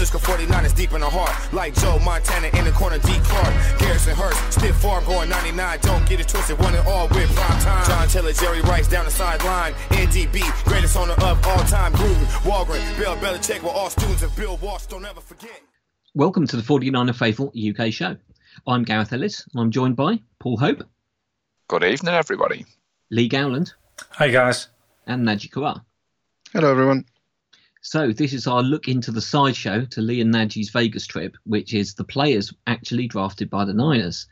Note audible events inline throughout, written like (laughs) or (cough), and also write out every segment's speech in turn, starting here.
Francisco 49 is deep in the heart. Like Joe Montana in the corner, D. Clark. Garrison Hearst, stiff farm going 99. Don't get it twisted, one and all with prime time. John Taylor, Jerry Rice down the sideline. NDB, greatest owner of all time. Gruden, Holmgren, Bill Belichick were all students of Bill Walsh. Don't ever forget. Welcome to the 49er Faithful UK show. I'm Gareth Ellis and I'm joined by Paul Hope. Good evening, everybody. Lee Gowland. Hi, guys. And Naji Kawar. Hello, everyone. So, this is our look into the sideshow to Lee and Naji's Vegas trip, which is the players actually drafted by the Niners.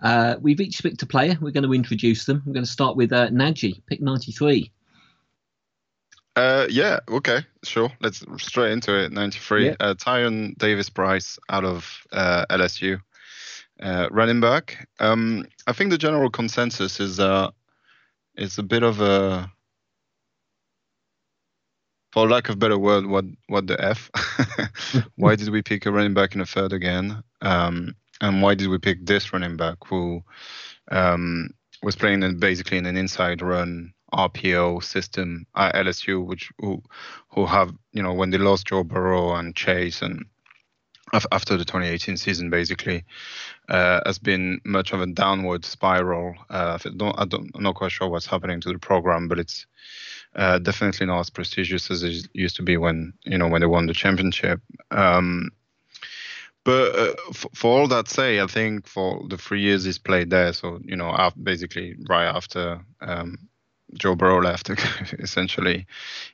Uh, we've each picked a player. We're going to introduce them. We're going to start with uh, Naji, pick 93. Uh, yeah, okay, sure. Let's straight into it. 93. Yeah. Uh, Tyrion Davis Price out of uh, LSU. Uh, running back. Um, I think the general consensus is uh, it's a bit of a for lack of better word, what what the f? (laughs) why did we pick a running back in the third again? Um, and why did we pick this running back who um, was playing in basically in an inside run RPO system at LSU, which who who have you know when they lost Joe Burrow and Chase and after the 2018 season, basically, uh, has been much of a downward spiral. Uh, I don't, I don't, I'm not quite sure what's happening to the program, but it's uh, definitely not as prestigious as it used to be when you know when they won the championship. Um, but uh, f- for all that say, I think for the three years he's played there, so you know, basically right after um, Joe Burrow left, (laughs) essentially,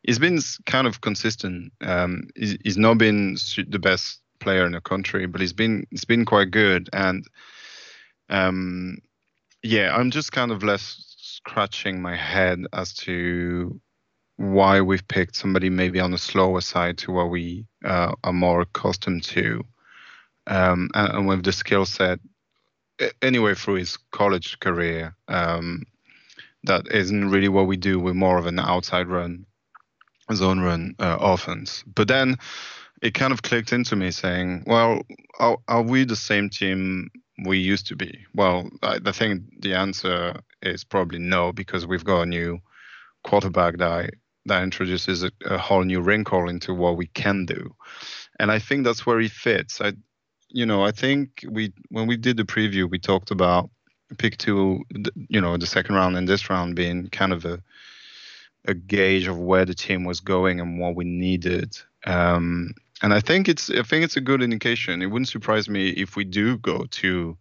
he's been kind of consistent. Um, he's, he's not been the best player in the country, but he's been he's been quite good. And um, yeah, I'm just kind of less scratching my head as to why we've picked somebody maybe on the slower side to what we uh, are more accustomed to, um, and, and, with the skill set anyway through his college career. Um, that isn't really what we do. We're more of an outside run, zone run uh, offense. But then it kind of clicked into me saying, well, are, are we the same team we used to be? Well, I, I, think the answer is probably no, because we've got a new quarterback that, that introduces a, a whole new wrinkle into what we can do. And I think that's where he fits. I, you know, I think we when we did the preview, we talked about pick two, you know, the second round and this round being kind of a a gauge of where the team was going and what we needed. Um, and I think it's I think it's a good indication. It wouldn't surprise me if we do go to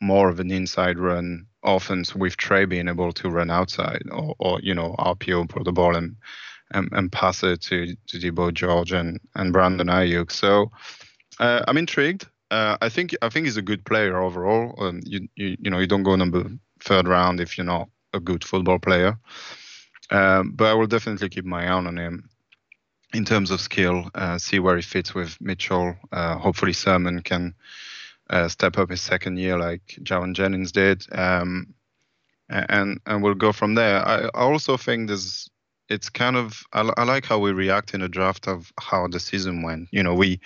more of an inside run offense with Trey being able to run outside or, or you know RPO put the ball and, and and, pass it to to Deebo George and and Brandon Aiyuk. So uh, I'm intrigued. Uh, I think I think he's a good player overall. Um, you, you you know you don't go number third round if you're not a good football player. Um, but I will definitely keep my eye on him in terms of skill, uh, see where he fits with Mitchell. Uh, hopefully, Sermon can uh, step up his second year like Jauan Jennings did, um, and and we'll go from there. I, also think there's it's kind of I, I, like how we react in the draft of how the season went. You know, we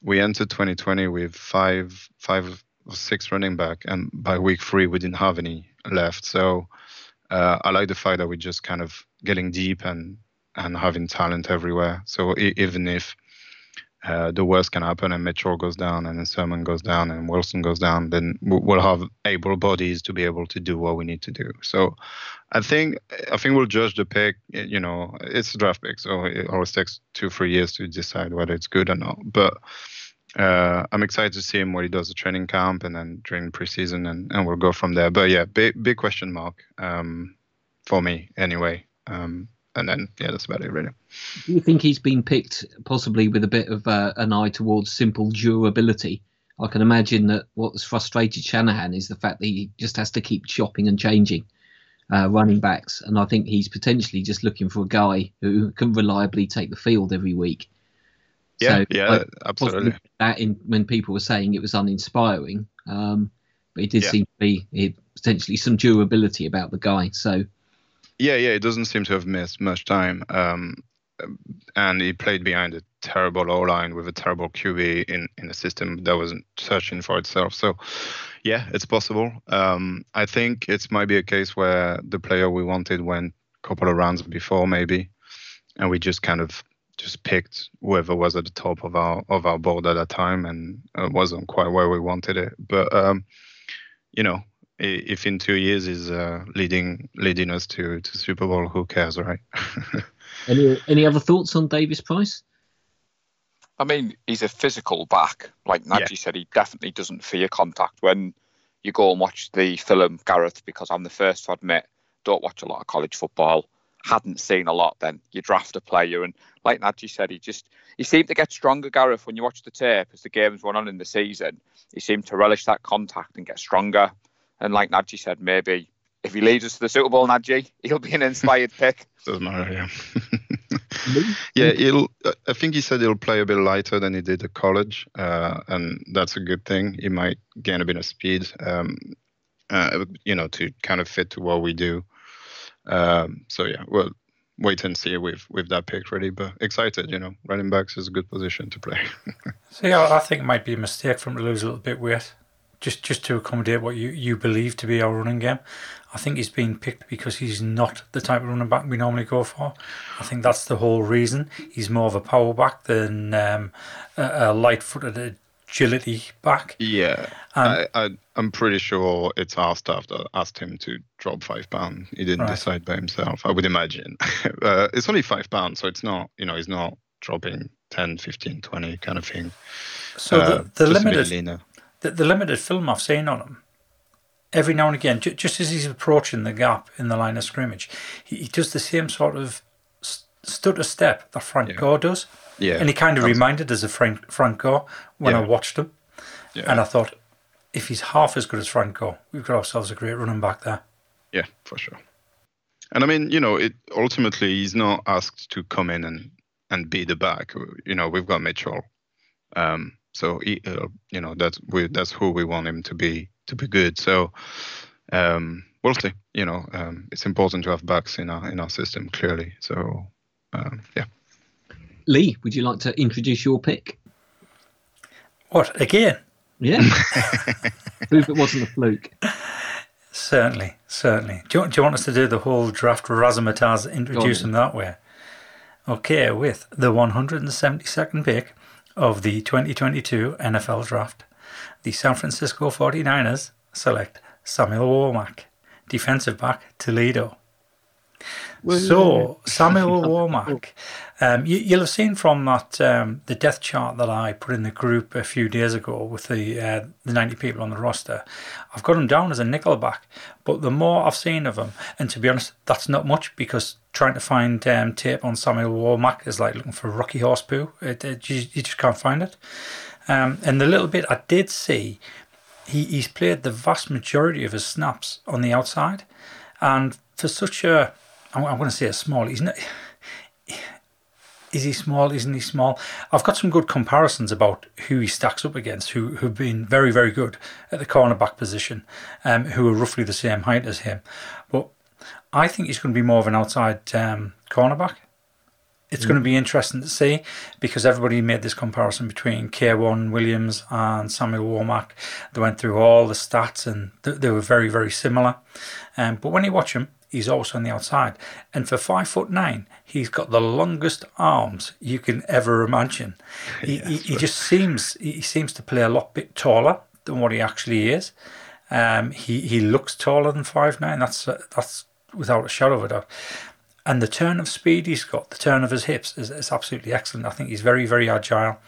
we entered 2020 with five five or six running back, and by week three we didn't have any left. So uh, I like the fact that we're just kind of getting deep and and having talent everywhere. So even if uh, the worst can happen and Mitchell goes down and then Sermon goes down and Wilson goes down, then we'll have able bodies to be able to do what we need to do. So I think I think we'll judge the pick. You know, it's a draft pick, so it always takes two three years to decide whether it's good or not. But uh, I'm excited to see him what he does at training camp and then during preseason, and, and we'll go from there. But yeah, big big question mark um, for me anyway. Um, and then yeah, that's about it really. Do you think he's been picked possibly with a bit of uh, an eye towards simple durability? I can imagine that what's frustrated Shanahan is the fact that he just has to keep chopping and changing uh, running backs, and I think he's potentially just looking for a guy who can reliably take the field every week. Yeah, so, yeah, like, absolutely. That in when people were saying it was uninspiring, um, but it did yeah. seem to be it, potentially some durability about the guy. So yeah, yeah, it doesn't seem to have missed much time. Um, and he played behind a terrible O line with a terrible QB in, in a system that wasn't searching for itself. So, yeah, it's possible. Um, I think it might be a case where the player we wanted went a couple of rounds before, maybe, and we just kind of just picked whoever was at the top of our of our board at that time, and it wasn't quite where we wanted it. But um, you know, if in two years is uh, leading leading us to to Super Bowl, who cares, right? (laughs) any any other thoughts on Davis Price? I mean, he's a physical back. Like Naji yeah. said, he definitely doesn't fear contact. When you go and watch the film Gareth, because I'm the first to admit, don't watch a lot of college football. Hadn't seen a lot. Then you draft a player, and like Naji said, he just he seemed to get stronger. Gareth, when you watch the tape as the games went on in the season, he seemed to relish that contact and get stronger. And like Naji said, maybe if he leads us to the Super Bowl, Naji, he'll be an inspired pick. (laughs) Doesn't matter, yeah. (laughs) yeah, he'll. I think he said he'll play a bit lighter than he did at college, uh, and that's a good thing. He might gain a bit of speed, um, uh, you know, to kind of fit to what we do. Um, so yeah, well, wait and see with with that pick ready. But excited, you know, running backs is a good position to play. (laughs) so yeah, I think it might be a mistake for him to lose a little bit weight just just to accommodate what you, you believe to be our running game. I think he's been picked because he's not the type of running back we normally go for. I think that's the whole reason. He's more of a power back than um, a, a light-footed agility back. Yeah, I, I, am pretty sure it's our staff that asked him to drop five pounds. He didn't right. decide by himself. I would imagine. (laughs) uh, it's only five pounds, so it's not you know he's not dropping 10, 15, 20 kind of thing. So uh, the, the limited the, the limited film I've seen on him, every now and again, ju- just as he's approaching the gap in the line of scrimmage, he, he does the same sort of st- stutter step that Frank yeah. Gore does. Yeah. And he kind of reminded us of Frank, Frank Gore when yeah. I watched him. Yeah. And I thought, if he's half as good as Frank Gore, we've got ourselves a great running back there. Yeah, for sure. And I mean, you know, it ultimately he's not asked to come in and and be the back. You know, we've got Mitchell. Um, so he, uh, you know that's we that's who we want him to be to be good. So um, we'll see. You know, um, it's important to have backs in our in our system clearly. So um, yeah. Lee, would you like to introduce your pick? What again? Yeah. (laughs) Proof it wasn't a fluke. Certainly, certainly. Do you, do you, want us to do the whole draft razzmatazz, introduce them that way? Okay, with the 172nd pick of the 2022 NFL Draft, the San Francisco 49ers select Samuel Womack, defensive back, Toledo. So Samuel (laughs) Womack, um, you, will have seen from that um, the depth chart that I put in the group a few days ago with the uh, the ninety people on the roster. I've got him down as a nickelback, but the more I've seen of him, and to be honest, that's not much because trying to find um, tape on Samuel Womack is like looking for a Rocky Horse poo. It, it, you, you, just can't find it. Um, and the little bit I did see, he, he's played the vast majority of his snaps on the outside, and for such a I'm going to say a small. He's not. Is he small? Isn't he small? I've got some good comparisons about who he stacks up against, who who've been very very good at the cornerback position, um, who are roughly the same height as him. But I think he's going to be more of an outside um, cornerback. It's mm. going to be interesting to see because everybody made this comparison between K'Waun Williams and Samuel Womack. They went through all the stats and they were very, very similar. Um, but when you watch him, he's also on the outside. And for five foot nine, he's got the longest arms you can ever imagine. (laughs) He, yeah, he, he just seems he seems to play a lot bit taller than what he actually is. Um, he he looks taller than five nine. That's uh, that's without a shadow of a doubt. And the turn of speed he's got, the turn of his hips is, is absolutely excellent. I think he's very, very agile.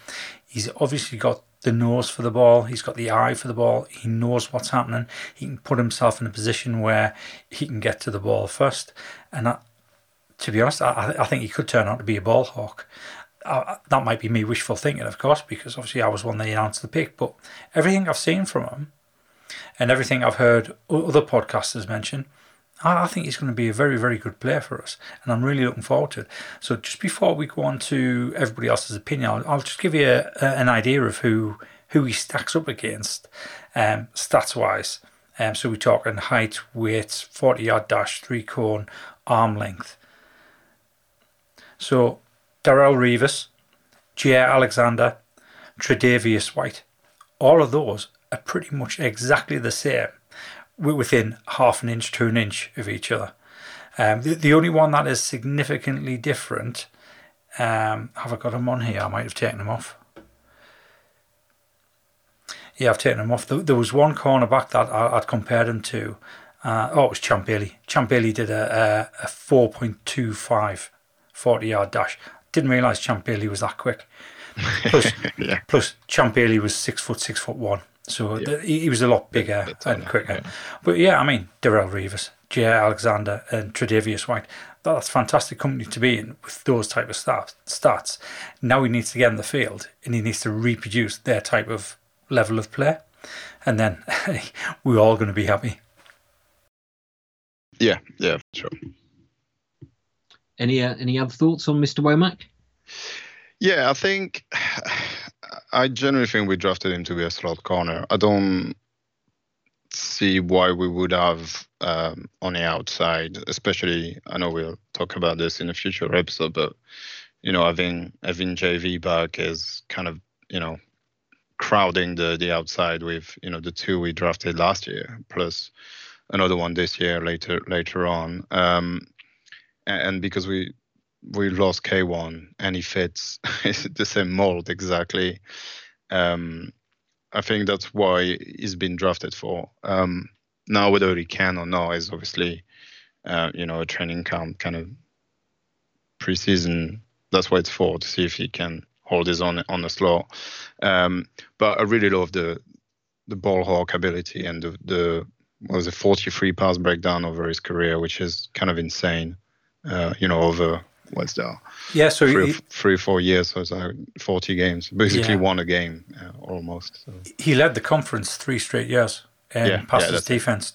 He's obviously got the nose for the ball. He's got the eye for the ball. He knows what's happening. He can put himself in a position where he can get to the ball first. And that, to be honest, I, I think he could turn out to be a ball hawk. Uh, that might be me wishful thinking, of course, because obviously I was one that announced the pick. But everything I've seen from him and everything I've heard other podcasters mention, I think he's going to be a very, very good player for us, and I'm really looking forward to it. So, just before we go on to everybody else's opinion, I'll, I'll just give you a, a, an idea of who who he stacks up against, um, stats wise. Um, so we're talking height, weight, 40 yard dash, three cone, arm length. So Darrelle Revis, Jaire Alexander, Tre'Davious White, all of those are pretty much exactly the same within half an inch to an inch of each other. Um, the, the only one that is significantly different Um, have I got them on here? I might have taken them off. Yeah, I've taken them off. There, was one cornerback that I, would compared him to. Uh, oh, it was Champ Bailey. Champ Bailey did a, a, a 4.25 40 yard dash. Didn't realise Champ Bailey was that quick. (laughs) Plus, yeah. plus Champ Bailey was six foot, six foot one. So yeah. the, he, he, was a lot bigger and quicker. Yeah. But yeah, I mean, Darrelle Revis, J. Alexander, and Tre'Davious White. That's fantastic company to be in with those type of stats. Now he needs to get in the field and he needs to reproduce their type of level of play, and then (laughs) we're all going to be happy. Yeah, yeah, sure. Any uh, any other thoughts on Mr. Womack? Yeah, I think I generally think we drafted him to be a slot corner. I don't see why we would have um, on the outside, especially. I know we'll talk about this in a future episode, but you know, having having JV back is kind of you know crowding the the outside with you know the two we drafted last year plus another one this year later later on. Um, and because we we lost K'Waun and he fits (laughs) the same mold exactly. Um, I think that's why he's been drafted for. Um, now, whether he can or not is obviously, uh, you know, a training camp kind of preseason. That's what it's for to see if he can hold his own on the slow. Um, but I really love the the ball hawk ability and the, the was a 43 pass breakdown over his career, which is kind of insane. Uh, you know, over what's that? Yeah, so three, he, three or four years, so like 40 games, basically yeah. won a game uh, almost. So. He led the conference three straight years and yeah, passed yeah, his defense.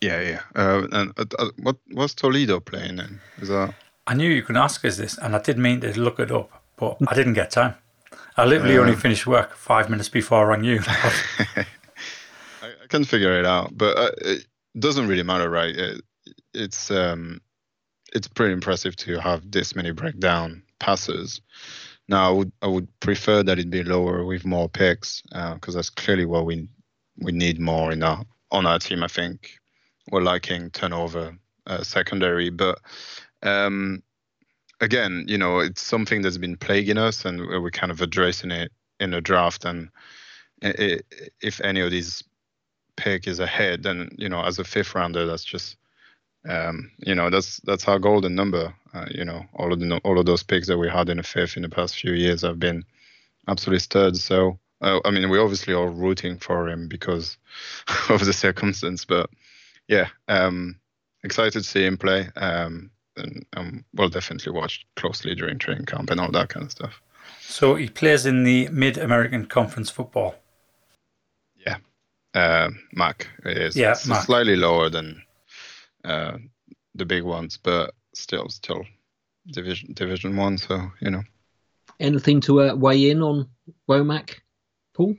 Yeah, yeah. Uh, and uh, uh, what was Toledo playing in? Is that? I knew you could ask us this, and I did mean to look it up, but I didn't get time. I literally only finished work five minutes before I rang you. (laughs) I, I can figure it out, but uh, it doesn't really matter, right? It, it's um, it's pretty impressive to have this many breakdown passes. Now, I would I would prefer that it be lower with more picks because uh, that's clearly what we we need more in our on our team. I think we're liking turnover uh, secondary, but um, again, you know, it's something that's been plaguing us, and we're kind of addressing it in the draft. And it, if any of these pick is ahead, then you know, as a fifth rounder, that's just um, you know that's that's our golden number. Uh, you know, all of the all of those picks that we had in the fifth in the past few years have been absolutely studs. So uh, I mean, we obviously are rooting for him because (laughs) of the circumstance, but yeah, um, excited to see him play. Um, and um, we'll definitely watch closely during training camp and all that kind of stuff. So he plays in the Mid American Conference football. Yeah, uh, MAC is yeah, slightly lower than uh, the big ones, but still, still division Division One. So you know. Anything to uh, weigh in on Womack, Paul?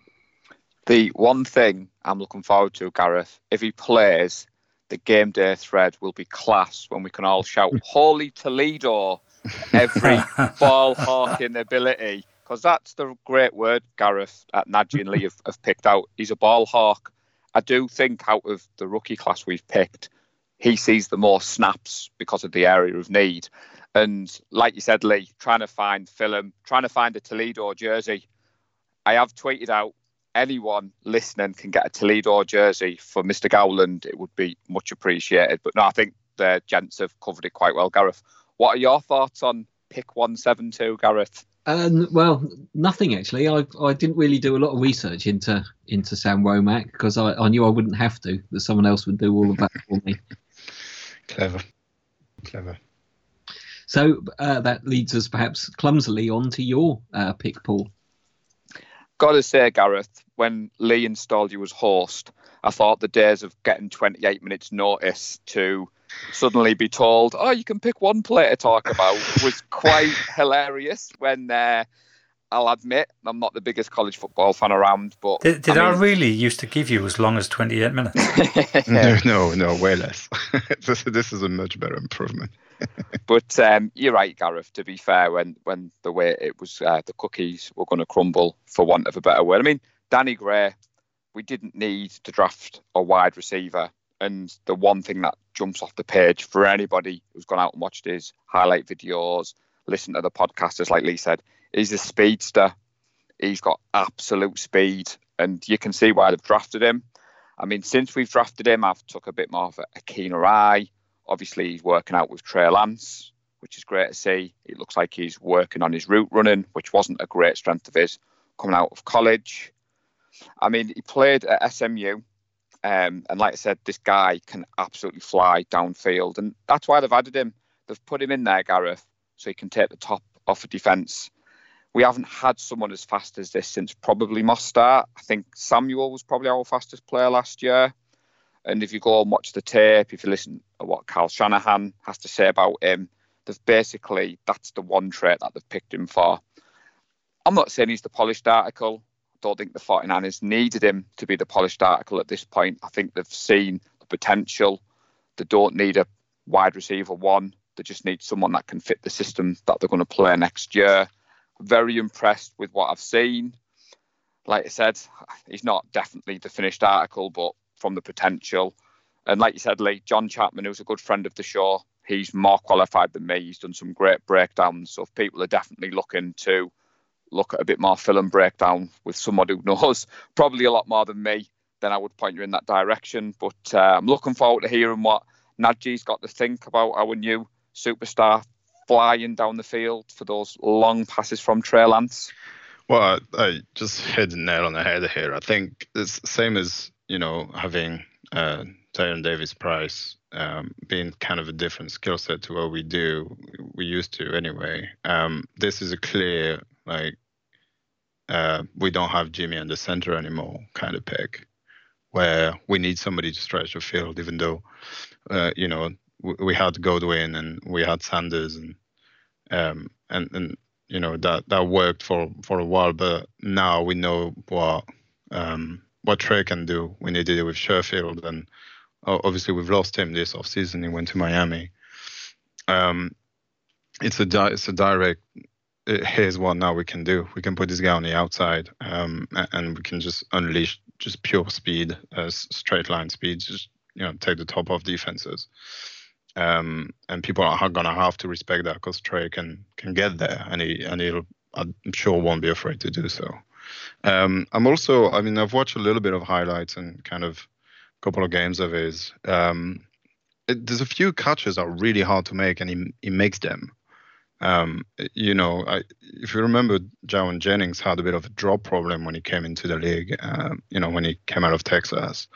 The one thing I'm looking forward to, Gareth, if he plays, the game day thread will be class when we can all shout (laughs) "Holy Toledo!" every (laughs) ball hawking ability, because that's the great word Gareth at Naji and Lee have, have picked out. He's a ball hawk. I do think out of the rookie class we've picked, he sees the more snaps because of the area of need. And like you said, Lee, trying to find film, trying to find a Toledo jersey. I have tweeted out anyone listening can get a Toledo jersey for Mr. Gowland. It would be much appreciated. But no, I think the gents have covered it quite well. Gareth, what are your thoughts on pick 172, Gareth? Um, well, nothing actually. I I didn't really do a lot of research into into Sam Womack because I, I knew I wouldn't have to. That someone else would do all of that for me. Clever, clever. So uh, that leads us perhaps clumsily on to your uh, pick, Paul. Got to say, Gareth, when Lee installed you as host, I thought the days of getting 28 minutes notice to suddenly be told, "Oh, you can pick one player to talk about," was quite (laughs) hilarious. When uh, I'll admit I'm not the biggest college football fan around, but did, did I, mean, I really used to give you as long as 28 minutes? (laughs) no, no, no, way less. (laughs) this, this is a much better improvement. (laughs) but um, you're right, Gareth. To be fair, when when the way it was, uh, the cookies were going to crumble, for want of a better word. I mean, Danny Gray, we didn't need to draft a wide receiver, and the one thing that jumps off the page for anybody who's gone out and watched his highlight videos, listen to the podcast, podcasters, like Lee said, he's a speedster. He's got absolute speed, and you can see why they've drafted him. I mean, since we've drafted him, I've took a bit more of a, keener eye. Obviously, he's working out with Trey Lance, which is great to see. It looks like he's working on his route running, which wasn't a great strength of his coming out of college. I mean, he played at SMU, um, and like I said, this guy can absolutely fly downfield, and that's why they've added him. They've put him in there, Gareth, so he can take the top off a defence. We haven't had someone as fast as this since probably Mostert. I think Samuel was probably our fastest player last year. And if you go and watch the tape, if you listen to what Kyle Shanahan has to say about him, they've basically that's the one trait that they've picked him for. I'm not saying he's the polished article. I don't think the 49ers needed him to be the polished article at this point. I think they've seen the potential. They don't need a wide receiver one. They just need someone that can fit the system that they're going to play next year. Very impressed with what I've seen. Like I said, he's not definitely the finished article, but from the potential. And like you said, Lee, John Chapman, who's a good friend of the show, he's more qualified than me. He's done some great breakdowns. So if people are definitely looking to look at a bit more film breakdown with someone who (laughs) knows probably a lot more than me, then I would point you in that direction. But uh, I'm looking forward to hearing what Naji's got to think about our new superstar flying down the field for those long passes from Trey Lance. Well, I, I just hit the nail on the head here. I think it's the same as you know having uh, Tyrion Davis Price um, being kind of a different skill set to what we do, we used to anyway. Um, this is a clear like uh, we don't have Jimmy in the center anymore kind of pick, where we need somebody to stretch the field, even though uh, you know we, had Goodwin and we had Sanders and um, and and you know that that worked for for a while, but now we know what um, what Trey can do. We needed it with Sherfield, and obviously we've lost him this off season. He went to Miami. Um, it's a di- it's a direct here's what now we can do. We can put this guy on the outside, um, and we can just unleash just pure speed, uh, straight line speed, just you know take the top off defenses. Um, and people are gonna have to respect that because Trey can can get there, and he and he'll I'm sure won't be afraid to do so. Um, I'm also, I mean, I've watched a little bit of highlights and kind of a couple of games of his. Um, it, there's a few catches that are really hard to make, and he he makes them. Um, you know, I, if you remember, Jauan Jennings had a bit of a drop problem when he came into the league. Um, you know, when he came out of Texas.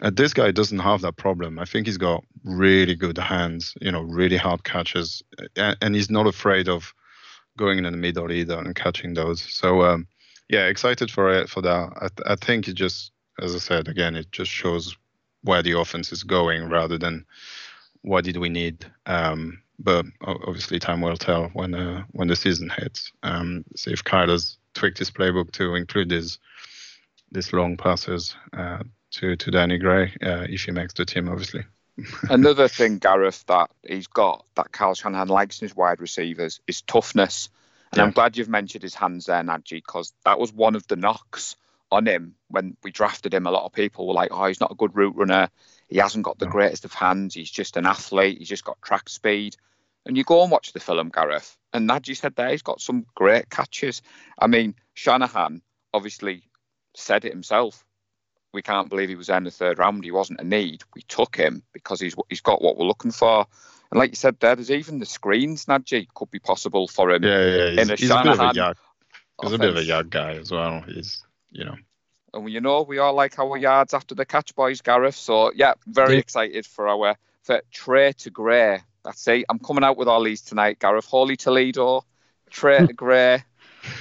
Uh, this guy doesn't have that problem. I think he's got really good hands. You know, really hard catches, and, and he's not afraid of going in the middle either and catching those. So, um, yeah, excited for it for that. I, I think it just, as I said again, it just shows where the offense is going rather than what did we need. Um, but obviously time will tell when uh, when the season hits. Um, see if Kyle has tweaked his playbook to include these these long passes uh, to to Danny Gray uh, if he makes the team, obviously. (laughs) Another thing, Gareth, that he's got that Kyle Shanahan likes in his wide receivers is toughness. And yeah. I'm glad you've mentioned his hands there, Naji, because that was one of the knocks on him when we drafted him. A lot of people were like, "Oh, he's not a good route runner. He hasn't got the no. greatest of hands. He's just an athlete. He's just got track speed." And you go and watch the film, Gareth, and Naji said there he's got some great catches. I mean, Shanahan obviously said it himself. We can't believe he was there in the third round. He wasn't a need. We took him because he's he's got what we're looking for. And like you said there, there's even the screens, Naji, could be possible for him. Yeah, yeah. He's, in a he's Shanahan a bit of a yard. He's a bit of a yard guy as well. He's, you know. And you know, we all like our yards after the catch, boys, Gareth. So yeah, very yeah. excited for our for Trey to Gray that's it. I'm coming out with all these tonight, Gareth. Holy Toledo, Trey to (laughs) Gray.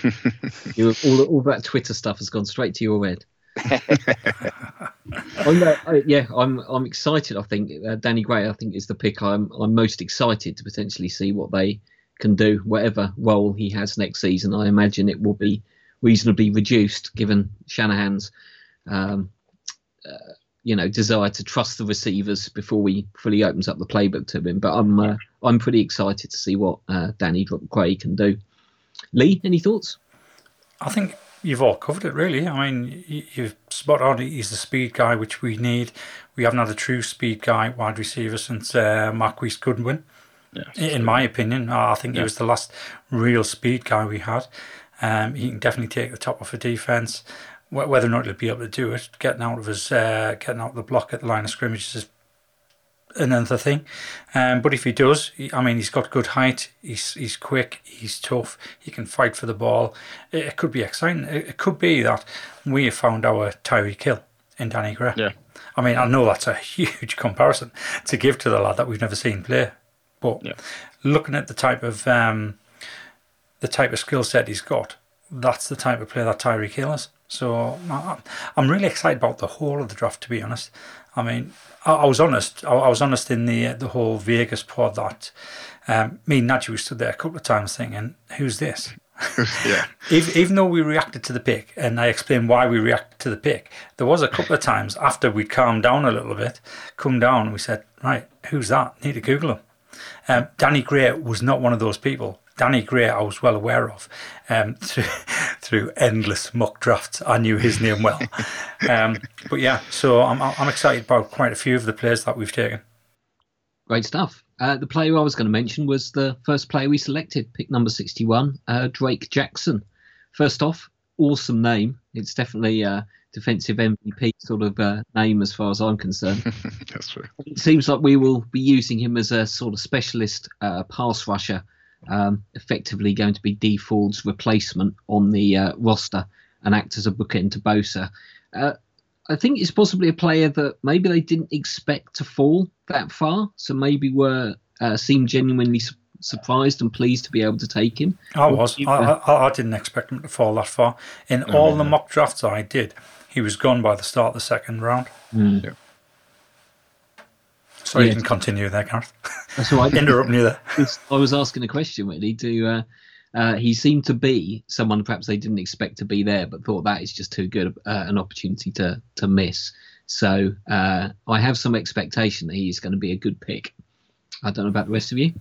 (laughs) you, all, all that Twitter stuff has gone straight to your head. (laughs) oh, yeah, I'm I'm excited. I think uh, Danny Gray. I think is the pick. I'm I'm most excited to potentially see what they can do. Whatever role he has next season, I imagine it will be reasonably reduced given Shanahan's um, uh, you know desire to trust the receivers before we fully opens up the playbook to him. But I'm uh, I'm pretty excited to see what uh, Danny Gray can do. Lee, any thoughts? I think you've all covered it really. I mean, you've spot on. He's the speed guy which we need. We haven't had a true speed guy wide receiver since uh, Marquise Goodwin. Yeah, in my opinion. I think he was the last real speed guy we had. Um, he can definitely take the top off a defence. Whether or not he'll be able to do it, getting out of his uh, getting out of the block at the line of scrimmage is another thing. Um, but if he does, I mean, he's got good height. He's he's quick. He's tough. He can fight for the ball. It, it could be exciting. It, it, could be that we have found our Tyreek Hill in Danny Gray. Yeah. I mean, I know that's a huge comparison to give to the lad that we've never seen play, but yeah. looking at the type of um, the type of skill set he's got, that's the type of player that Tyreek Hill is. So I'm really excited about the whole of the draft, to be honest. I mean, I, was honest. I, was honest in the the whole Vegas pod that um, me and Naji stood there a couple of times thinking, "Who's this?" (laughs) yeah. (laughs) Even, even though we reacted to the pick, and I explained why we reacted to the pick, there was a couple of times after we'd calmed down a little bit, come down, we said, "Right, who's that? Need to Google him." Um, Danny Gray was not one of those people. Danny Gray, I was well aware of um, (laughs) through, through endless mock drafts. I knew his name well. (laughs) Um, but yeah, so I'm, I'm excited about quite a few of the players that we've taken. Great stuff. Uh, the player I was going to mention was the first player we selected, pick number 61, uh, Drake Jackson. First off, awesome name. It's definitely a defensive MVP sort of uh, name as far as I'm concerned. (laughs) That's true. It seems like we will be using him as a sort of specialist uh, pass rusher um, effectively going to be Dee Ford's replacement on the uh, roster and act as a bookend to Bosa. Uh, I think it's possibly a player that maybe they didn't expect to fall that far, so maybe were uh, seemed genuinely su- surprised and pleased to be able to take him. I was. I, I, I, didn't expect him to fall that far. In oh, all the mock drafts I did, he was gone by the start of the second round. Mm. Yeah. Sorry, yeah. you can continue there, Gareth. That's all right. (laughs) Interrupt you there. (laughs) I was asking a question really. To uh, uh, he seemed to be someone perhaps they didn't expect to be there, but thought that is just too good uh, an opportunity to to miss. So uh, I have some expectation that he's going to be a good pick. I don't know about the rest of you.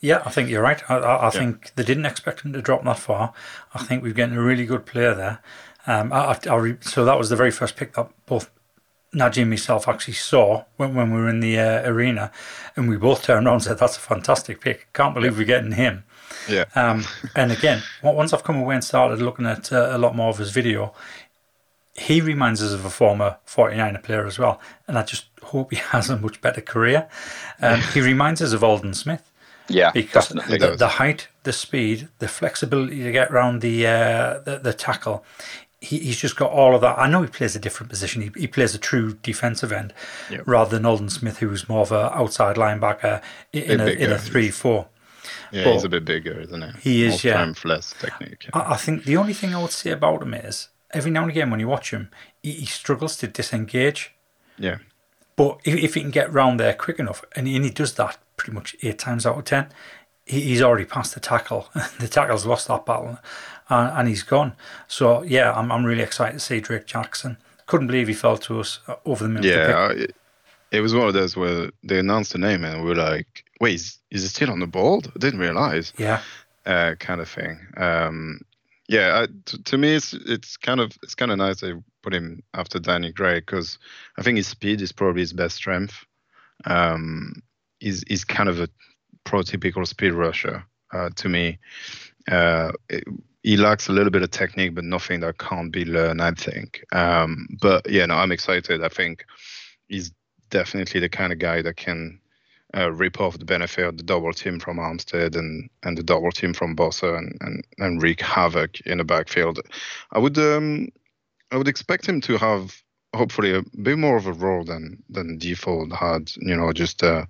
Yeah, I think you're right. I, I, I yeah. think they didn't expect him to drop that far. I think we've getting a really good player there. Um, I, I, so that was the very first pick that both Naji and myself actually saw when, when we were in the uh, arena, and we both turned around and said, "That's a fantastic pick! Can't believe we're getting him." Yeah. Um, and again, (laughs) once I've come away and started looking at uh, a lot more of his video, he reminds us of a former 49er player as well, and I just hope he (laughs) has a much better career. Um, he (laughs) reminds us of Aldon Smith. Yeah, because the, the, height, the speed, the flexibility to get around the, uh, the the tackle, he, he's just got all of that. I know he plays a different position. He, he plays a true defensive end yep. rather than Aldon Smith, who's more of an outside linebacker in, a, in a three-four. Yeah, but he's a bit bigger, isn't he? He is, more yeah. less technique. I, I, think the only thing I would say about him is every now and again when you watch him, he, he struggles to disengage. Yeah. But if, if he can get round there quick enough, and he, and he does that pretty much eight times out of ten, he, he's already passed the tackle. (laughs) the tackle's lost that battle and, and he's gone. So yeah, I'm I'm really excited to see Drake Jackson. Couldn't believe he fell to us uh, over the middle. Yeah, it, it was one of those where they announced the name and we are like, wait, is, is it still on the board? I didn't realize. Yeah. Uh, kind of thing. Um, yeah, I, to, to me, it's it's kind of it's kind of nice they put him after Danny Gray because I think his speed is probably his best strength. Um, he's he's kind of a prototypical speed rusher uh, to me. Uh, it, he lacks a little bit of technique, but nothing that can't be learned. I think. Um, but yeah, no, I'm excited. I think he's definitely the kind of guy that can uh, rip off the benefit of the double team from Armstead and, and the double team from Bosa and, and, and wreak havoc in the backfield. I would um, I would expect him to have hopefully a bit more of a role than than Ford had. You know, just uh,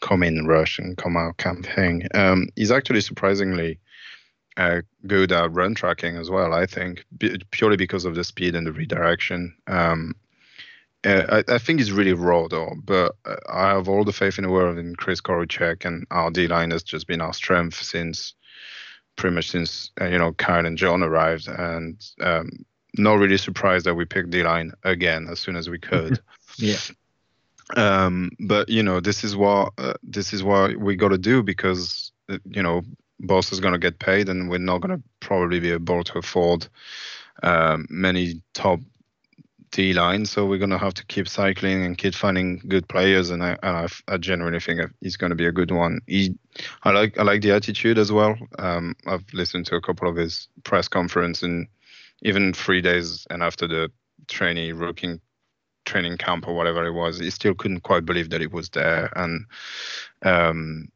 come in, rush, and come out campaign. Um, he's actually surprisingly uh, good at run tracking as well. I think b- purely because of the speed and the redirection. Um, uh, I, I, think he's really raw though, but uh, I have all the faith in the world in Kris Kocurek, and our D line has just been our strength since pretty much since uh, you know Kyle and John arrived, and um, not really surprised that we picked D line again as soon as we could. (laughs) yeah. Um, but you know this is what uh, this is what we got to do because uh, you know boss is going to get paid, and we're not going to probably be able to afford um, many top D line, so we're gonna have to keep cycling and keep finding good players. And I, and I, I genuinely think he's gonna be a good one. He, I like I like the attitude as well. Um, I've listened to a couple of his press conference, and even three days and after the trainee rookie training camp or whatever it was, he still couldn't quite believe that it was there. And um,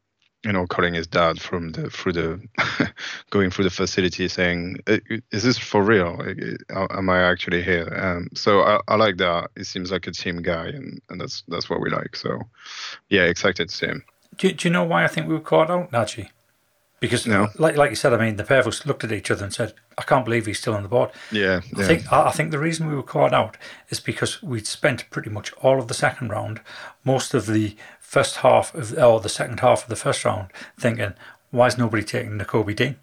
you know, calling his dad from the through the (laughs) going through the facility, saying, "Is this for real? Am I actually here?" Um, so I, I, like that. He seems like a team guy, and, and that's that's what we like. So, yeah, excited to see him. Do, do you know why I think we were caught out, Naji? Because, no. like like you said, I mean, the pair of us looked at each other and said, "I can't believe he's still on the board." Yeah, I think I, I think the reason we were caught out is because we'd spent pretty much all of the second round, most of the first half of or the second half of the first round thinking, why is nobody taking Nakobe Dean?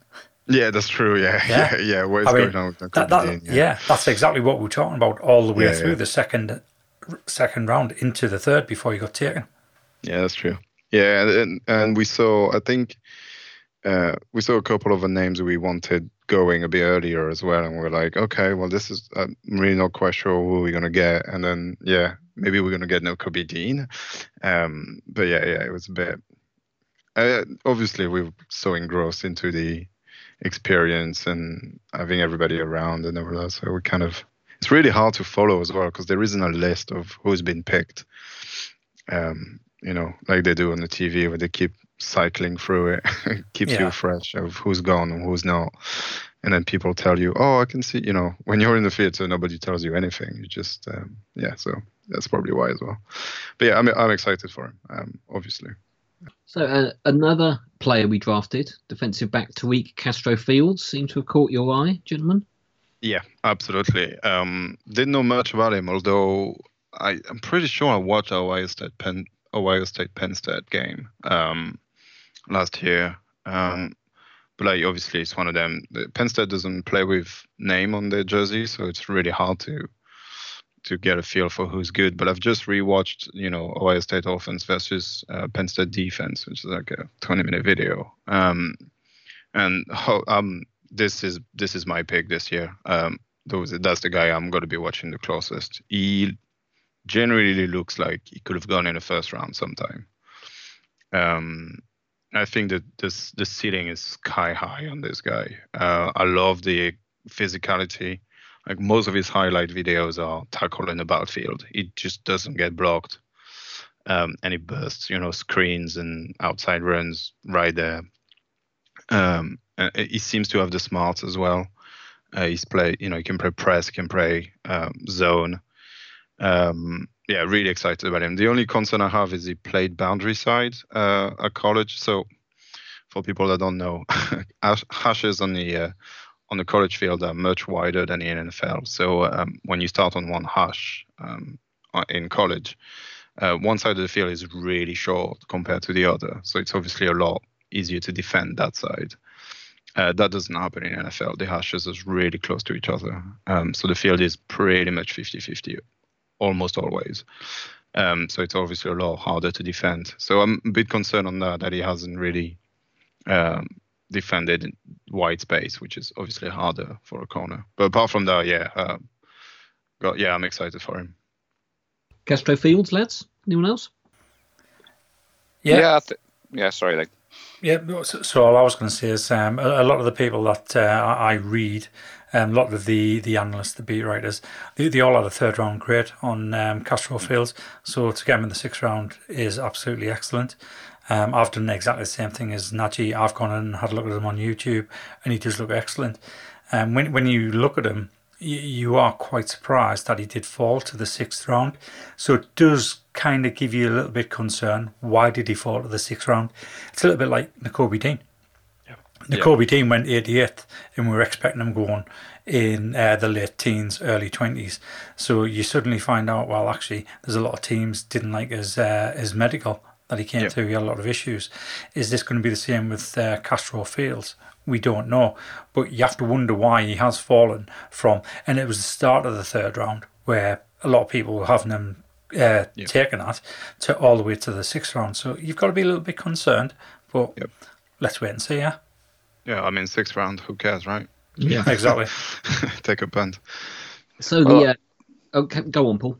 Yeah, that's true. Yeah, (laughs) yeah, yeah. yeah. What is I mean, going on with Nakobe that, that, Dean? Yeah. yeah. that's exactly what we are talking about all the way yeah, through the second second round into the third before you got taken. Yeah, that's true. Yeah, and, and we saw. I think uh, we saw a couple of the names we wanted going a bit earlier as well, and we are like, okay, well, this is I'm really not quite sure who we're gonna get, and then yeah, maybe we're gonna get Nakobe Dean, um, but yeah, yeah, it was a bit. Uh, obviously, we are so engrossed into the experience and having everybody around and all that, so we kind of it's really hard to follow as well because there isn't a list of who's been picked. Um, you know, like they do on the TV where they keep cycling through it (laughs) keeps yeah. you fresh of who's gone and who's not and then people tell you oh i can see you know when you're in the theater nobody tells you anything. You just um, yeah so that's probably why as well. But yeah i'm, I'm excited for him um, obviously. So uh, another player we drafted defensive back Tariq Castro Fields seemed to have caught your eye gentlemen? Yeah absolutely. Um, didn't know much about him although I, i'm pretty sure i watched ohio state penn ohio state penn state game um, last year. Um, but like obviously it's one of them. Penn State doesn't play with name on their jersey, so it's really hard to to get a feel for who's good. But I've just rewatched, you know, Ohio State offense versus uh, Penn State defense, which is like a 20 minute video. Um, and how, um, this is this is my pick this year. Um, those, that's the guy I'm going to be watching the closest. He generally looks like he could have gone in the first round sometime. Um, I think that this the ceiling is sky high on this guy. Uh, I love the physicality. Like most of his highlight videos are tackle in the battlefield. He just doesn't get blocked, um, and he bursts, you know, screens and outside runs right there. Um, he seems to have the smarts as well. Uh, he's play, you know, he can play press, he can play um, zone. Um, yeah, really excited about him. The only concern I have is he played boundary side uh, at college. So, for people that don't know, (laughs) hashes on the uh, on the college field are much wider than in NFL. So um, when you start on one hash um, uh, in college, uh, one side of the field is really short compared to the other. So it's obviously a lot easier to defend that side. Uh, that doesn't happen in NFL. The hashes are really close to each other. Um, so the field is pretty much 50 50 almost always. Um, so it's obviously a lot harder to defend. So I'm a bit concerned on that that he hasn't really um, defended wide space, which is obviously harder for a corner. But apart from that, yeah, uh, got, yeah, I'm excited for him. Castro Fields, lads. Anyone else? Yeah, yeah, th- yeah. Sorry, like. Yeah, so, so all I was going to say is um, a, a, lot of the people that uh, I read um, a lot of the, the analysts, the beat writers, they, they all had a third round grade on um, Castro Fields. So to get him in the sixth round is absolutely excellent. Um, I've done exactly the same thing as Naji. I've gone and had a look at him on YouTube, and he does look excellent. And um, when when you look at him, you, are quite surprised that he did fall to the sixth round. So it does kind of give you a little bit concern. Why did he fall to the sixth round? It's a little bit like Nakobe Dean. The yeah. Kobe Dean went 88th, and we were expecting them going in uh, the late teens, early 20s. So you suddenly find out, well, actually, there's a lot of teams didn't like his uh, his medical that he came yeah. through. He had a lot of issues. Is this going to be the same with uh, Castro Fields? We don't know, but you have to wonder why he has fallen from. And it was the start of the third round where a lot of people were having him uh, yeah. taken at to all the way to the sixth round. So you've got to be a little bit concerned, but yep. let's wait and see. Yeah. Yeah, I mean, sixth round, who cares, right? Yeah, (laughs) exactly. (laughs) Take a punt. So the. Uh, Okay, go on, Paul.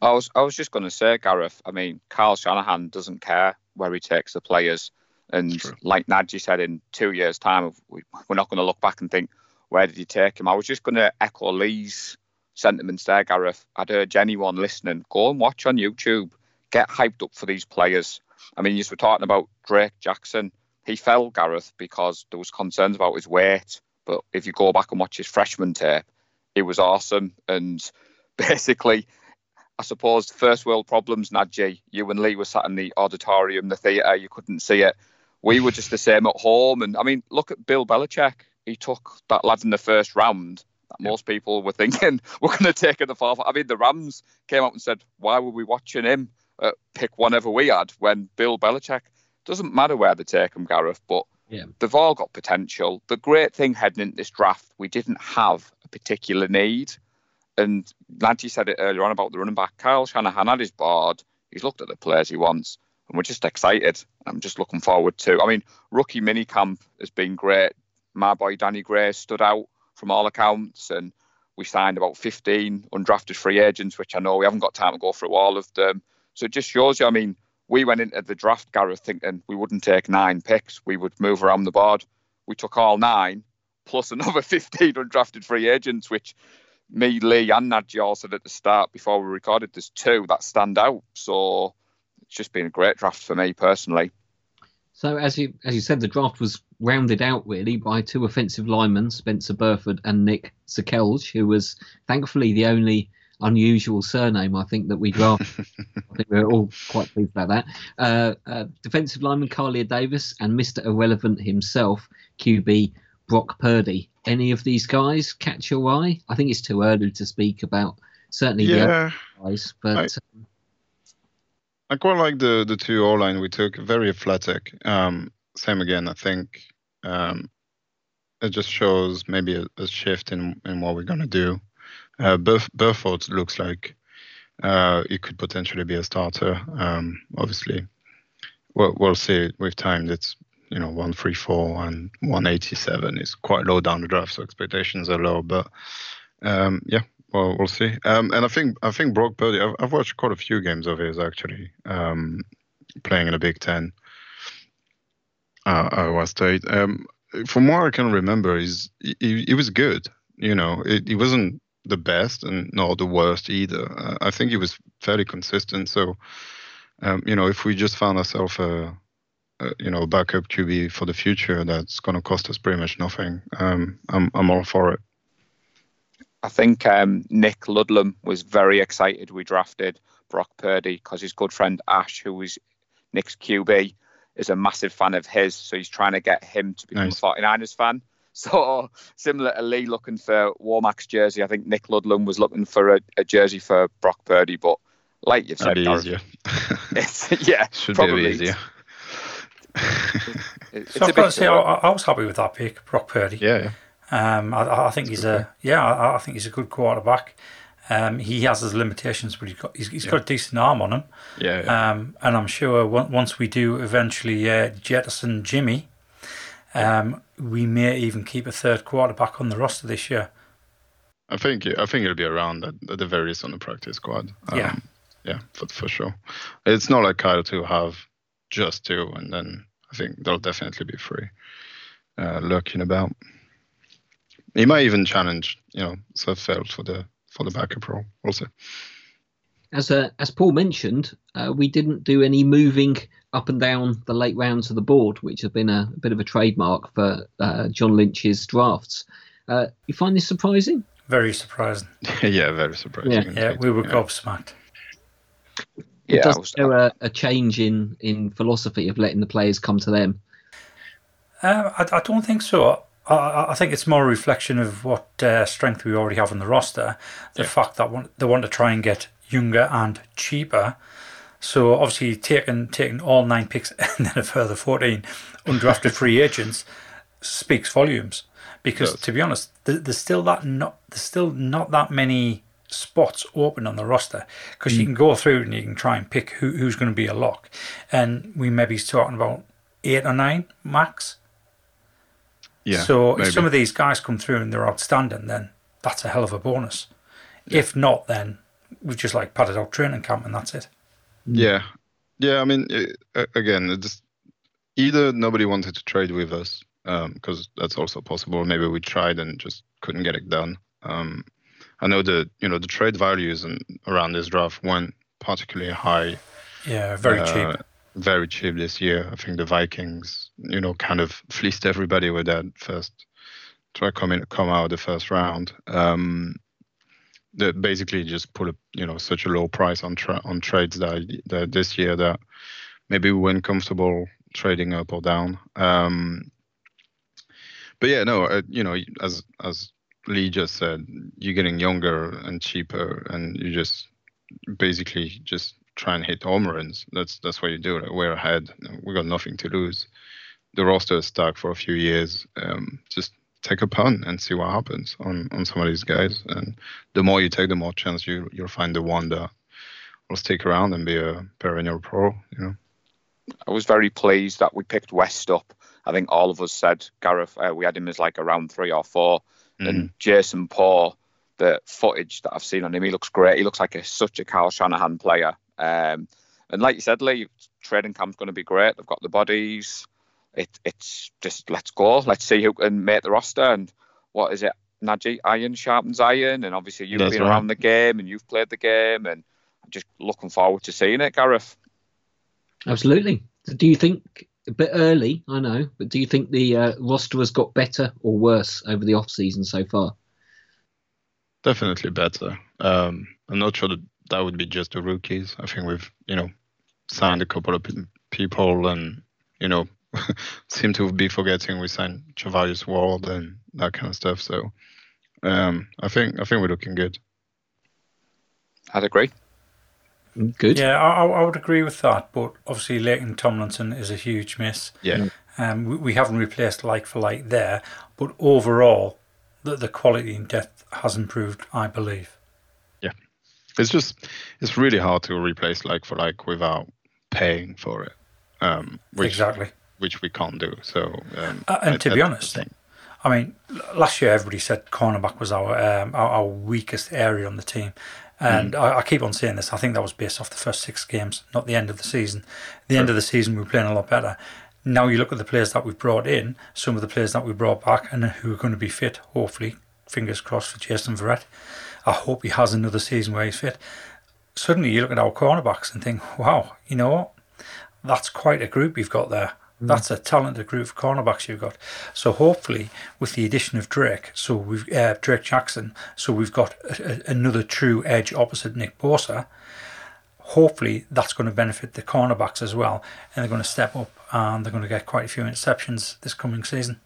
I was I was just going to say, Gareth. I mean, Kyle Shanahan doesn't care where he takes the players, and like Naji said, in two years' time, we, we're not going to look back and think where did he take him. I was just going to echo Lee's sentiments there, Gareth. I'd urge anyone listening, go and watch on YouTube, get hyped up for these players. I mean, you were talking about Drake Jackson. He fell, Gareth, because there was concerns about his weight. But if you go back and watch his freshman tape, it was awesome. And (laughs) basically, I suppose first world problems, Naji. You and Lee were sat in the auditorium, the theatre, you couldn't see it. We were just the same at home. And I mean, look at Bill Belichick. He took that lad in the first round that yep. most people were thinking (laughs) we're going to take in the fourth. I mean, the Rams came up and said, why were we watching him uh, pick whatever we had when Bill Belichick doesn't matter where they take him, Gareth, but yeah. they've all got potential. The great thing heading into this draft, we didn't have a particular need. And Lanty said it earlier on about the running back. Kyle Shanahan had his board. He's looked at the players he wants, and we're just excited. I'm just looking forward to. I mean, rookie mini camp has been great. My boy Danny Gray stood out from all accounts, and we signed about 15 undrafted free agents, which I know we haven't got time to go through all of them. So it just shows you. I mean, we went into the draft, Gareth, thinking we wouldn't take nine picks. We would move around the board. We took all nine, plus another (laughs) 15 undrafted free agents, which me, Lee, and Naji all said at the start before we recorded, there's two that stand out. So it's just been a great draft for me personally. So as you as you said, the draft was rounded out really by two offensive linemen, Spencer Burford and Nick Zakelj, who was thankfully the only unusual surname I think that we drafted. (laughs) I think we're all quite pleased about that. Uh, uh, defensive lineman Kalia Davis and Mr. Irrelevant himself, QB Brock Purdy. Any of these guys catch your eye? I think it's too early to speak about certainly yeah, the other guys, but. I, um, I quite like the the two O line we took. Very athletic. Um, same again. I think um, it just shows maybe a, a, shift in in what we're gonna do. Uh, Burf- Burford looks like uh, it could potentially be a starter. Um, obviously, we'll, we'll see with time. It's you know 134 and 187 is quite low down the draft, so expectations are low. But um, yeah, well, we'll see. Um, and I think I think Brock Purdy. I've, I've, watched quite a few games of his actually, um, playing in the Big Ten. Uh, Iowa State. Um, from what I can remember, he's he, he was good. You know, it, he wasn't the best and not the worst either. Uh, I think he was fairly consistent. So, um, you know, if we just found ourselves a, a, you know backup QB for the future, that's going to cost us pretty much nothing. Um, I'm I'm all for it. I think um, Nick Ludlam was very excited we drafted Brock Purdy because his good friend Ash, who was Nick's QB, is a massive fan of his. So he's trying to get him to become nice. a 49ers fan. (laughs) So similar to Lee looking for Womack's jersey, I think Nick Ludlam was looking for a, a jersey for Brock Purdy. But like you've said, Gareth, easier. (laughs) it's, yeah, (laughs) should probably be easier. It's, so I've got to say, I, I, was happy with that pick, Brock Purdy. Yeah, yeah. Um, I, I, think he's a yeah, I, I, think he's a good quarterback. Um, he has his limitations, but he's got he's, he's yeah. got a decent arm on him. Yeah. yeah. Um, and I'm sure once we do eventually uh, jettison Jimmy, um, we may even keep a third quarterback on the roster this year. I think I think it'll be around at, at the very least on the practice squad. Um, yeah. Yeah, for for sure. It's not like Kyle to have just two, and then I think they'll definitely be free, uh, lurking about. He might even challenge, you know, Sudfeld for the for the backup role. We'll. As uh, as Paul mentioned, uh, we didn't do any moving up and down the late rounds of the board, which has been a, a bit of a trademark for uh, John Lynch's drafts. Uh, you find this surprising? Very surprising. (laughs) yeah, very surprising. Yeah, yeah we were yeah. gobsmacked. Yeah, does was, there a, a, change in, in philosophy of letting the players come to them? Uh, I, I, don't think so. I, I, think it's more a reflection of what uh, strength we already have on the roster. The yeah. fact that want, they want to try and get younger and cheaper. So obviously taking taking all nine picks (laughs) and then a further fourteen undrafted (laughs) free agents speaks volumes. Because to be honest, there's still that not there's still not that many spots open on the roster because mm. you can go through and you can try and pick who, who's going to be a lock, and we may be talking about eight or nine max. Yeah. So maybe. if some of these guys come through and they're outstanding, then that's a hell of a bonus. Yeah. If not, then we've just like padded out training camp and that's it. Yeah, yeah. I mean, it, again, it's either nobody wanted to trade with us because um, that's also possible. Maybe we tried and just couldn't get it done. Um, I know the you know the trade values and around this draft went particularly high. Yeah, very uh, cheap. Very cheap this year. I think the Vikings, you know, kind of fleeced everybody with that first try come in come out the first round. Um, that basically just put a you know such a low price on tra- on trades that, that this year that maybe we weren't comfortable trading up or down. Um, but yeah, no, uh, you know, as as Lee just said, you're getting younger and cheaper, and you just basically just try and hit home runs. That's that's what you do. Like we're ahead. We got nothing to lose. The roster is stuck for a few years. Um, just take a punt and see what happens on on some of these guys. And the more you take, the more chance you you'll find the one that will stick around and be a perennial pro. You know. I was very pleased that we picked West up. I think all of us said Gareth. Uh, we had him as like around three or four, mm. and Jason Paul. The footage that I've seen on him, he looks great. He looks like a, such a Kyle Shanahan player. Um, and like you said, Lee, trading camp's going to be great. They've got the bodies. It, it's just let's go. Let's see who can make the roster. And what is it? Naji, iron sharpens iron. And obviously, you've That's been right. around the game and you've played the game. And I'm just looking forward to seeing it, Gareth. Absolutely. Do you think a bit early? I know, but do you think the uh, roster has got better or worse over the off season so far? Definitely better. Um, I'm not sure that that would be just the rookies. I think we've you know signed a couple of people and you know (laughs) seem to be forgetting we signed Charvarius Ward and that kind of stuff. So um, I think I think we're looking good. I'd agree. Good. Yeah, I, I would agree with that. But obviously, Laken Tomlinson is a huge miss. Yeah. Um, we, we haven't replaced like for like there, but overall, the, the quality in depth has improved, I believe. It's just it's really hard to replace like for like without paying for it. Um, which, exactly. Which we can't do. So. Um, uh, and I, to be honest, I mean, last year everybody said cornerback was our, um, our, our weakest area on the team, and mm. I, I, keep on saying this. I think that was based off the first six games, not the end of the season. The sure. end of the season, we were playing a lot better. Now you look at the players that we've brought in, some of the players that we brought back, and who are going to be fit. Hopefully, fingers crossed for Jason Verrett. I hope he has another season where he's fit. Suddenly, you look at our cornerbacks and think, "Wow, you know what? That's quite a group you've got there." Mm. That's a talented group of cornerbacks you've got. So hopefully, with the addition of Drake, so we've uh, Drake Jackson, so we've got a, a, another true edge opposite Nick Bosa. Hopefully, that's going to benefit the cornerbacks as well, and they're going to step up and they're going to get quite a few interceptions this coming season.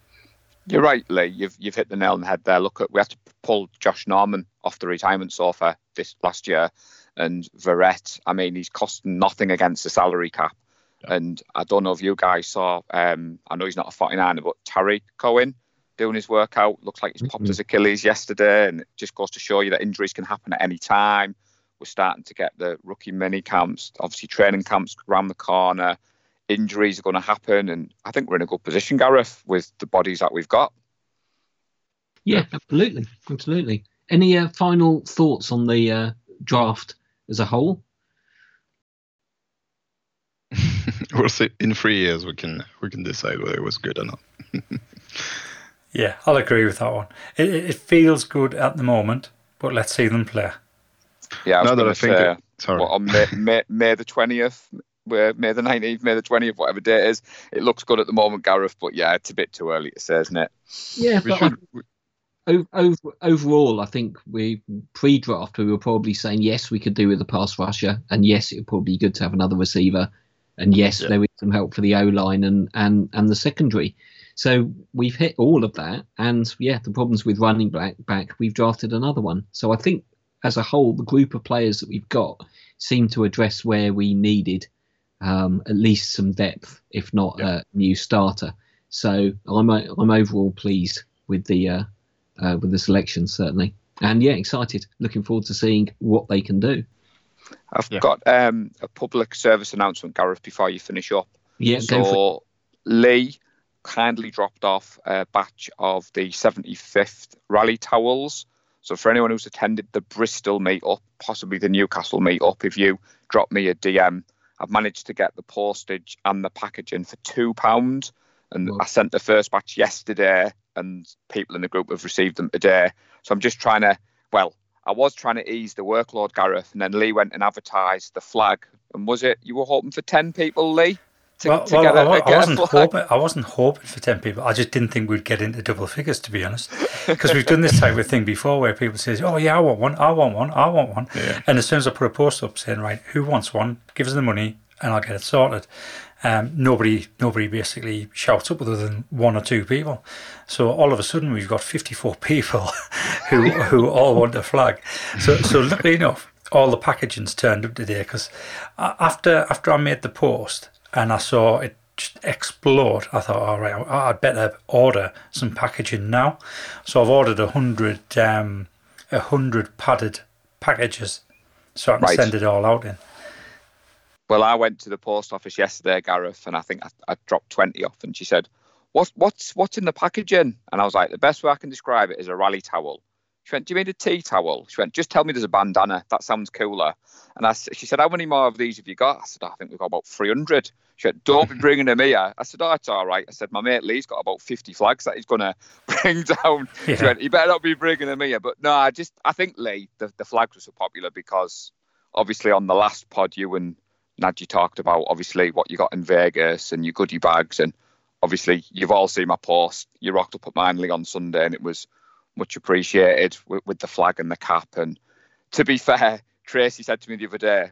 You're right, Lee. You've you've hit the nail on the head there. Look, at we had to pull Josh Norman off the retirement sofa this last year, and Verrett. I mean, he's costing nothing against the salary cap. And I don't know if you guys saw, um, I know he's not a 49er, but Tarik Cohen doing his workout. Looks like he's popped mm-hmm. his Achilles yesterday. And it just goes to show you that injuries can happen at any time. We're starting to get the rookie mini camps, obviously training camps around the corner. Injuries are going to happen. And I think we're in a good position, Gareth, with the bodies that we've got. Yeah, absolutely. Absolutely. Any uh, final thoughts on the uh, draft as a whole? (laughs) we'll see. In three years, we can we can decide whether it was good or not. (laughs) yeah, I'll agree with that one. It, it feels good at the moment, but let's see them play. Yeah, I was that I think say, it, sorry. What, on May, May, May the twentieth, where May the nineteenth, May the twentieth, whatever day it is, it looks good at the moment, Gareth. But yeah, it's a bit too early to say, isn't it? Yeah, but should, I, over, overall, I think we pre-draft we were probably saying yes, we could do with a pass rusher, and yes, it would probably be good to have another receiver and yes, yeah. there is some help for the O line and, and, and the secondary. So we've hit all of that. And yeah, the problems with running back, back, we've drafted another one. So I think as a whole, the group of players that we've got seem to address where we needed um, at least some depth, if not yeah. a new starter. So I'm I'm overall pleased with the uh, uh, with the selection certainly, and yeah, excited. Looking forward to seeing what they can do. I've yeah. got um, a public service announcement, Gareth, before you finish up. Yeah, so Lee kindly dropped off a batch of the 75th rally towels. So for anyone who's attended the Bristol meet-up, possibly the Newcastle meet-up, if you drop me a DM, I've managed to get the postage and the packaging for two pounds. And I sent the first batch yesterday, and people in the group have received them today. So I'm just trying to, well, I was trying to ease the workload, Gareth, and then Lee went and advertised the flag. And was it you were hoping for ten people, Lee? To, well, to well I, a, I, wasn't hoping. I wasn't hoping for ten people. I just didn't think we'd get into double figures, to be honest, because we've done this type of thing before, where people say, "Oh yeah, I want one. I want one. I want one," yeah. and as soon as I put a post up saying, "Right, who wants one? Give us the money, and I'll get it sorted," um, nobody nobody basically shouts up other than one or two people. So all of a sudden we've got 54 (laughs) people who who all want a flag. So so luckily enough, all the packaging's turned up today because after after I made the post and I saw it just explode, I thought, all right, I'd better order some packaging now. So I've ordered a hundred um, a hundred padded packages so I can right. send it all out in. Well, I went to the post office yesterday, Gareth, and I think I, I dropped 20 off. And she said, what, what's, what's in the packaging? And I was like, the best way I can describe it is a rally towel. She went, do you mean a tea towel? She went, just tell me there's a bandana. That sounds cooler. And I, she said, how many more of these have you got? I said, I think we've got about 300. She went, don't be (laughs) bringing them here. I said, oh, it's all right. I said, my mate Lee's got about 50 flags that he's going (laughs) to bring down. Yeah. She went, you better not be bringing them here. But no, I just, I think Lee, the, the flags were so popular because obviously on the last pod, you and Naji talked about obviously what you got in Vegas and your goodie bags, and obviously you've all seen my post. You rocked up at Manly on Sunday, and it was much appreciated with, with the flag and the cap. And to be fair, Tracy said to me the other day,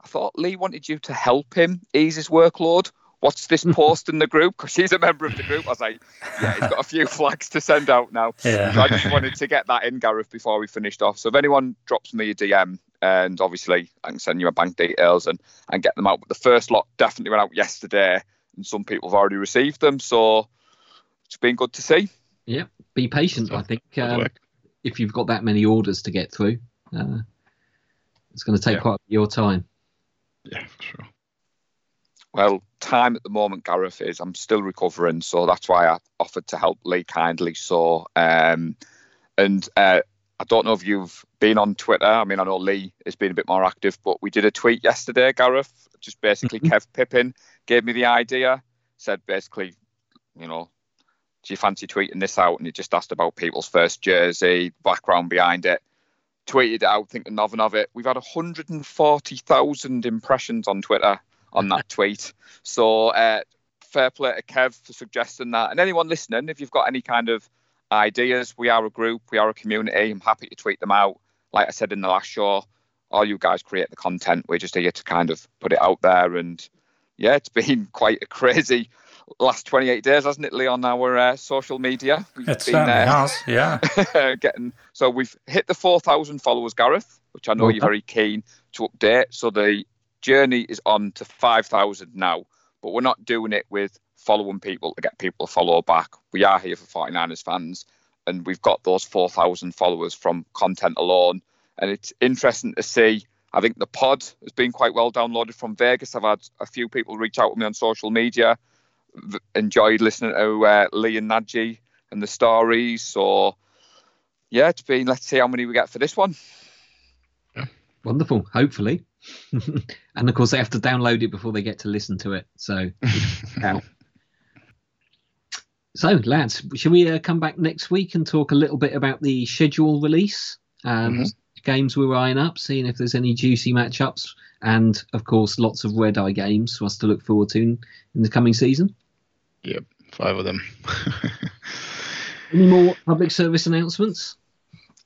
I thought Lee wanted you to help him ease his workload. What's this (laughs) post in the group? Because she's a member of the group. I was like, yeah, he's got a few (laughs) flags to send out now. Yeah. So I just wanted to get that in, Gareth, before we finished off. So if anyone drops me a DM, and obviously I can send you my bank details and, and get them out. But the first lot definitely went out yesterday, and some people have already received them. So it's been good to see. Yeah, be patient. So, I think um, if you've got that many orders to get through, uh, it's going to take yeah. quite your time. Yeah, for sure. Well, time at the moment, Gareth, is I'm still recovering, so that's why I offered to help Lee kindly. So, um, and uh, I don't know if you've been on Twitter. I mean, I know Lee has been a bit more active, but we did a tweet yesterday, Gareth. Just basically, mm-hmm. Kev Pippin gave me the idea, said basically, you know, do you fancy tweeting this out? And he just asked about people's first jersey, background behind it. Tweeted it out, thinking nothing of it. We've had 140,000 impressions on Twitter on that (laughs) tweet. So, uh, fair play to Kev for suggesting that. And anyone listening, if you've got any kind of ideas. We are a group, we are a community. I'm happy to tweet them out. Like I said in the last show, all you guys create the content. We're just here to kind of put it out there. And yeah, it's (laughs) been quite a crazy last 28 days, hasn't it, Lee, on our uh, social media? We've it been, certainly uh, has, yeah. (laughs) getting so we've hit the 4,000 followers, Gareth, which I know you're very keen to update. So the journey is on to 5,000 now, but we're not doing it with following people to get people to follow back. We are here for 49ers fans, and we've got those 4,000 followers from content alone. And it's interesting to see. I think the pod has been quite well downloaded from Vegas. I've had a few people reach out to me on social media, enjoyed listening to uh, Lee and Naji and the stories. So, yeah, it's been, let's see how many we get for this one. Wonderful, hopefully. (laughs) and of course, they have to download it before they get to listen to it. So, (laughs) So, lads, shall we uh, come back next week and talk a little bit about the schedule release? Um, mm-hmm. Games we're eyeing up, seeing if there's any juicy matchups, and of course, lots of red eye games for us to look forward to in, in the coming season. Yep, five of them. (laughs) any more public service announcements?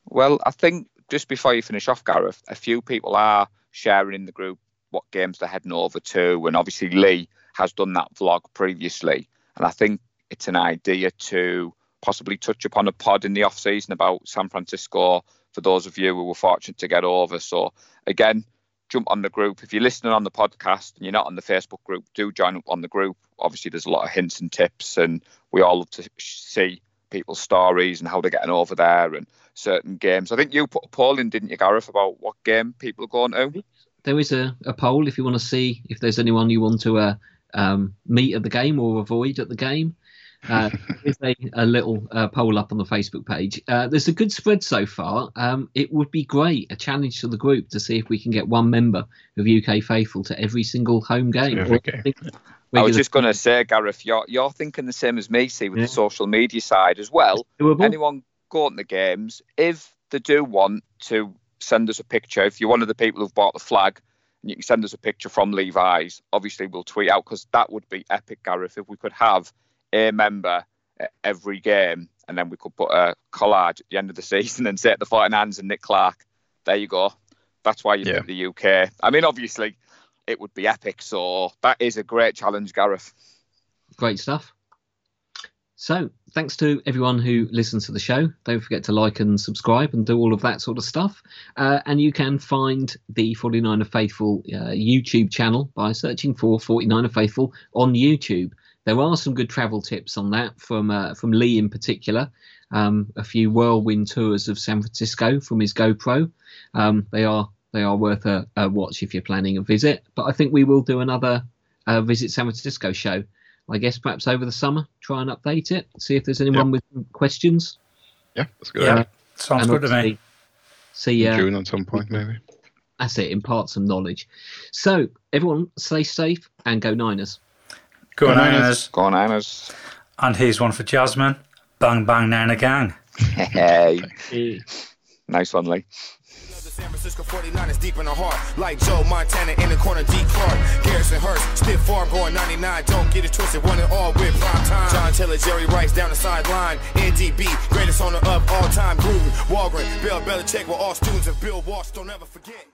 Well, I think just before you finish off, Gareth, a few people are sharing in the group what games they're heading over to, and obviously Lee has done that vlog previously, and I think it's an idea to possibly touch upon a pod in the off season about San Francisco for those of you who were fortunate to get over. So again, jump on the group. If you're listening on the podcast and you're not on the Facebook group, do join up on the group. Obviously, there's a lot of hints and tips, and we all love to see people's stories and how they're getting over there and certain games. I think you put a poll in, didn't you, Gareth, about what game people are going to? There is a, a poll if you want to see if there's anyone you want to uh, um, meet at the game or avoid at the game. Uh, there's a, a little uh, poll up on the Facebook page. Uh, there's a good spread so far. Um, it would be great, a challenge to the group to see if we can get one member of UK Faithful to every single home game. Okay. I was just going to say, Gareth, you're, you're thinking the same as me, see, with Yeah. the social media side as well. Anyone going to the games, if they do want to send us a picture, if you're one of the people who've bought the flag, and you can send us a picture from Levi's, obviously we'll tweet out because that would be epic, Gareth, if we could have a member at every game and then we could put a collage at the end of the (laughs) season and say at the fighting hands and Nick Clark, there you go. That's why you Yeah. picked the UK. I mean, obviously, it would be epic. So that is a great challenge, Gareth. Great stuff. So, thanks to everyone who listens to the show. Don't forget to like and subscribe and do all of that sort of stuff. Uh, and you can find the 49er Faithful uh, YouTube channel by searching for 49er Faithful on YouTube. There are some good travel tips on that from uh, from Lee in particular. Um, a few whirlwind tours of San Francisco from his GoPro. Um, they are they are worth a, a watch if you're planning a visit. But I think we will do another uh, visit San Francisco show. I guess perhaps over the summer, try and update it, see if there's anyone with questions. Yeah, that's good. Yeah, sounds and good to me. obviously See, uh, June at some point, maybe. that's it, impart some knowledge. So, everyone, stay safe and go Niners. Go Go Niners. Niners. Go on, Niners. And here's one for Jasmine. Bang, bang, Niner gang. Hey, nice one, Lee. San Francisco 49ers deep in the heart. Like Joe Montana in the corner, D. Clark. Garrison Hearst, stiff farm going 99. Don't get it twisted, one and all with prime time. John Taylor, Jerry Rice down the sideline. NDB, greatest owner of all time. Gruden, Holmgren, Bill Belichick were all students of Bill Walsh. Don't ever forget.